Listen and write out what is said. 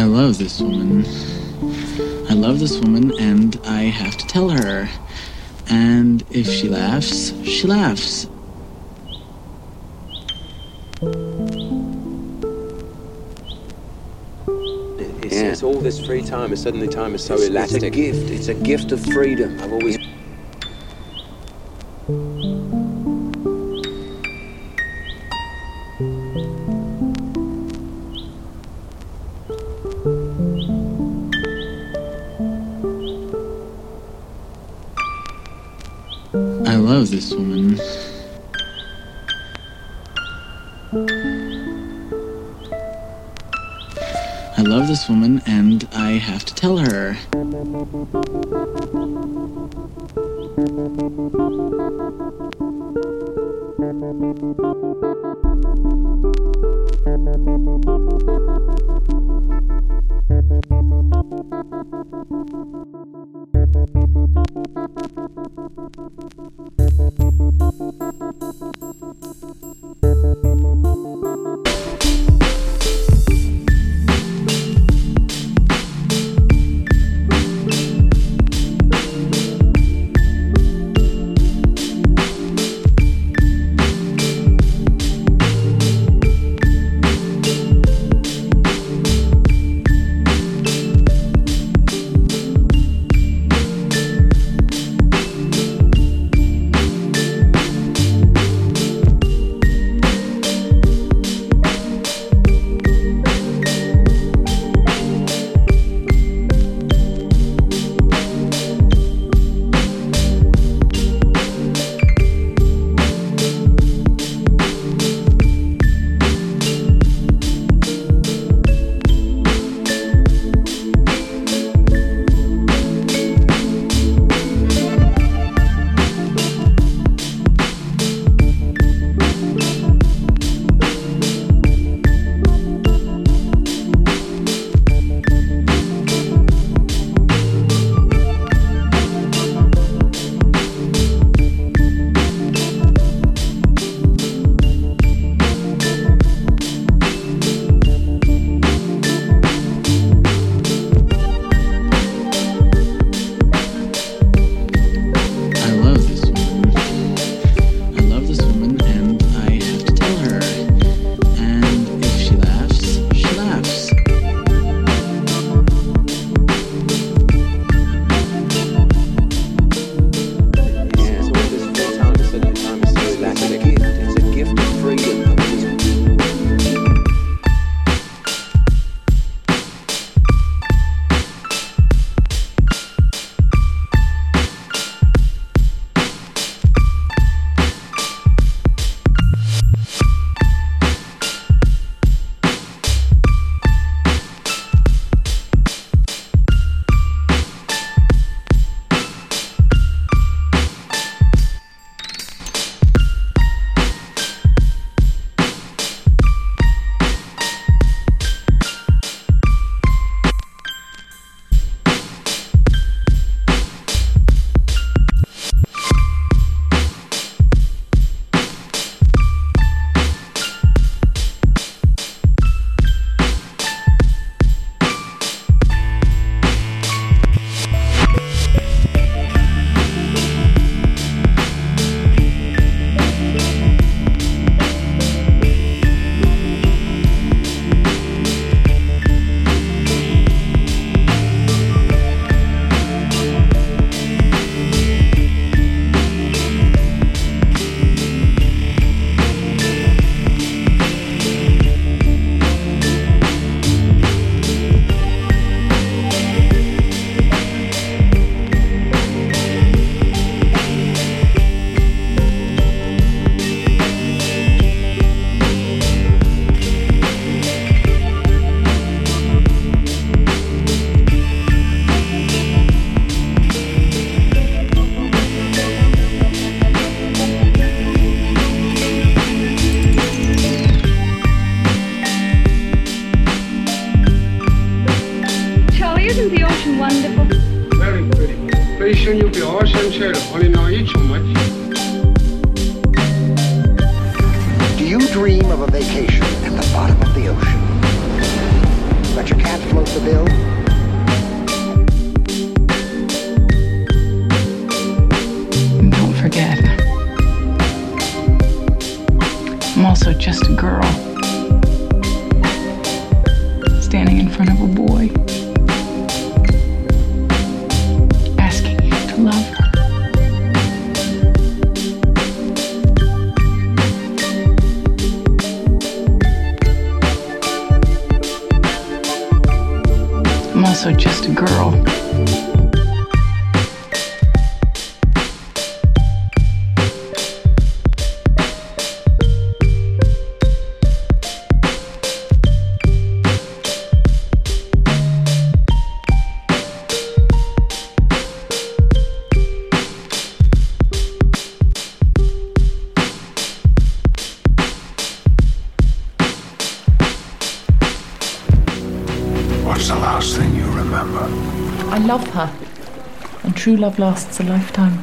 I love this woman. I love this woman, and I have to tell her. And if she laughs, she laughs. It's, it's all this free time, and suddenly time is so It's, it's a gift. It's a gift of freedom. I've always. I love this woman. I love this woman, and I have to tell her. sure to only know you much. Do you dream of a vacation at the bottom of the ocean? Let your cat float the bill? Don't forget, I'm also just a girl standing in front of a boy. I'm also just a girl. What's the last thing you remember? I love her, and true love lasts a lifetime.